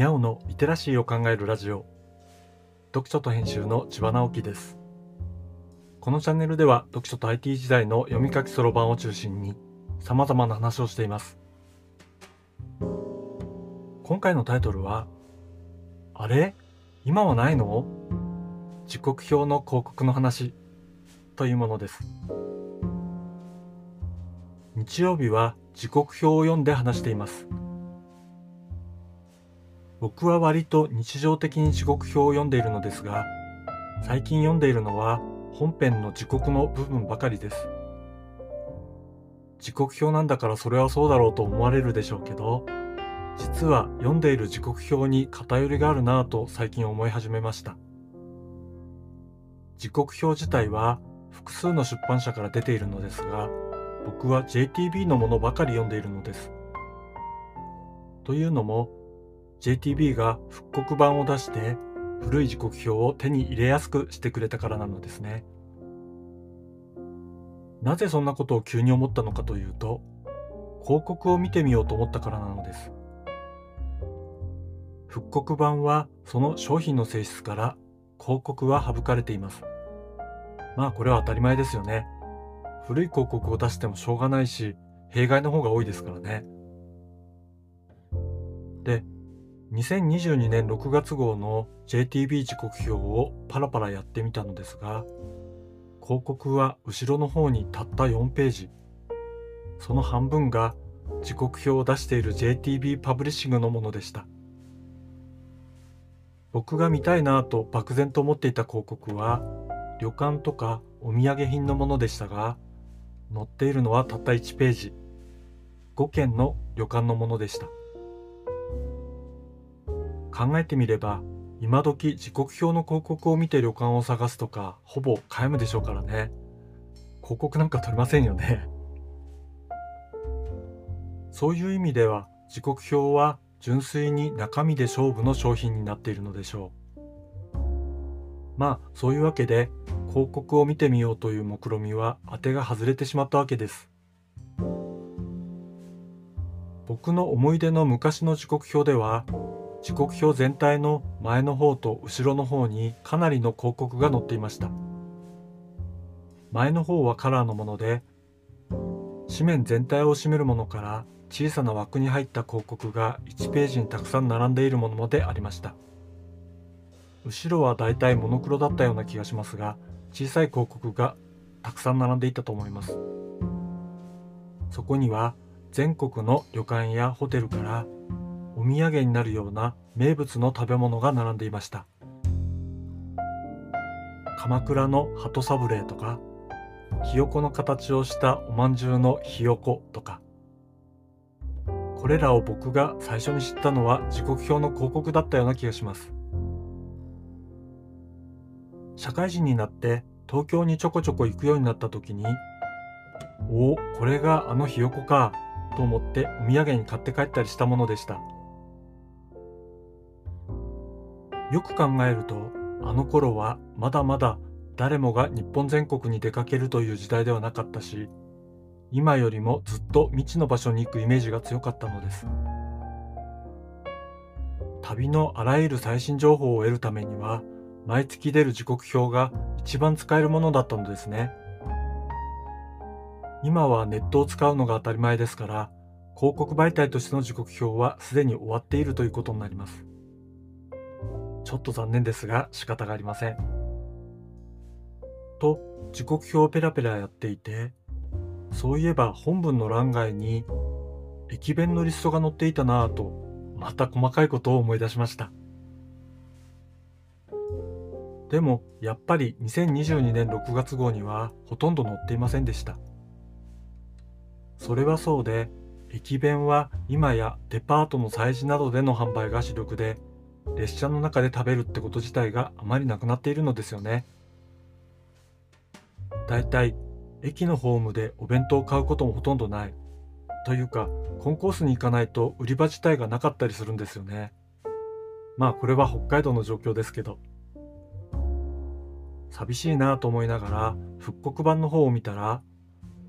にゃおのリテラシーを考えるラジオ。読書と編集の千葉直樹です。このチャンネルでは読書と IT 時代の読み書きそろばんを中心に様々な話をしています。今回のタイトルはあれ？今はないの？時刻表の広告の話。というものです。日曜日は時刻表を読んで話しています。僕は割と日常的に時刻表を読んでいるのですが最近読んでいるのは本編の時刻の部分ばかりです。時刻表なんだからそれはそうだろうと思われるでしょうけど実は読んでいる時刻表に偏りがあるなぁと最近思い始めました。時刻表自体は複数の出版社から出ているのですが僕は JTB のものばかり読んでいるのです。というのも JTB が復刻版を出して古い時刻表を手に入れやすくしてくれたからなのですね。なぜそんなことを急に思ったのかというと、広告を見てみようと思ったからなのです。復刻版はその商品の性質から広告は省かれています。まあこれは当たり前ですよね。古い広告を出してもしょうがないし、弊害の方が多いですからね。で、2022年6月号の JTB 時刻表をパラパラやってみたのですが、広告は後ろの方にたった4ページ。その半分が時刻表を出している JTB パブリッシングのものでした。僕が見たいなぁと漠然と思っていた広告は、旅館とかお土産品のものでしたが、載っているのはたった1ページ。5件の旅館のものでした。考えてみれば今時時刻表の広告を見て旅館を探すとかほぼ皆無でしょうからね。広告なんか取れませんよね。そういう意味では時刻表は純粋に中身で勝負の商品になっているのでしょう。まあそういうわけで広告を見てみようという目論見みは当てが外れてしまったわけです。僕の思い出の昔の時刻表では時刻表全体の前の方と後ろの方にかなりの広告が載っていました。前の方はカラーのもので紙面全体を占めるものから小さな枠に入った広告が1ページにたくさん並んでいるものまでありました。後ろはだいたいモノクロだったような気がしますが小さい広告がたくさん並んでいたと思います。そこには全国の旅館やホテルからお土産になるような名物の食べ物が並んでいました。鎌倉の鳩サブレーとかひよこの形をしたおまんじゅうのひよことか。これらを僕が最初に知ったのは時刻表の広告だったような気がします。社会人になって東京にちょこちょこ行くようになった時におおこれがあのひよこかと思ってお土産に買って帰ったりしたものでした。よく考えるとあの頃はまだまだ誰もが日本全国に出かけるという時代ではなかったし今よりもずっと未知の場所に行くイメージが強かったのです。旅のあらゆる最新情報を得るためには毎月出る時刻表が一番使えるものだったのですね。今はネットを使うのが当たり前ですから広告媒体としての時刻表はすでに終わっているということになります。ちょっと残念ですが仕方がありません。と時刻表をペラペラやっていてそういえば本文の欄外に駅弁のリストが載っていたなぁとまた細かいことを思い出しましたでもやっぱり2022年6月号にはほとんど載っていませんでしたそれはそうで駅弁は今やデパートの催事などでの販売が主力で列車の中で食べるってこと自体があまりなくなっているのですよね。だいたい駅のホームでお弁当を買うこともほとんどない。というか、コンコースに行かないと売り場自体がなかったりするんですよね。まあこれは北海道の状況ですけど。寂しいなと思いながら復刻版の方を見たら、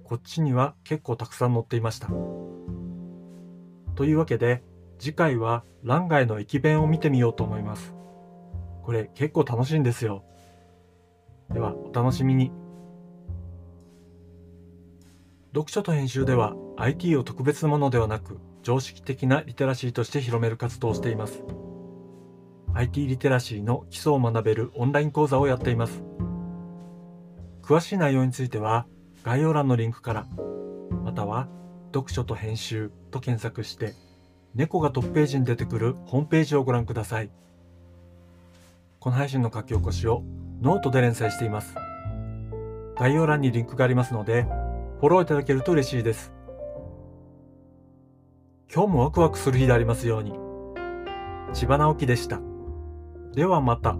こっちには結構たくさん載っていました。というわけで、次回は欄外の駅弁を見てみようと思います。これ結構楽しいんですよ。ではお楽しみに。読書と編集では IT を特別なものではなく常識的なリテラシーとして広める活動をしています。IT リテラシーの基礎を学べるオンライン講座をやっています。詳しい内容については概要欄のリンクから、または読書と編集と検索して猫がトップページに出てくるホームページをご覧ください。この配信の書き起こしをノートで連載しています。概要欄にリンクがありますので、フォローいただけると嬉しいです。今日もワクワクする日でありますように。千葉直樹でした。ではまた。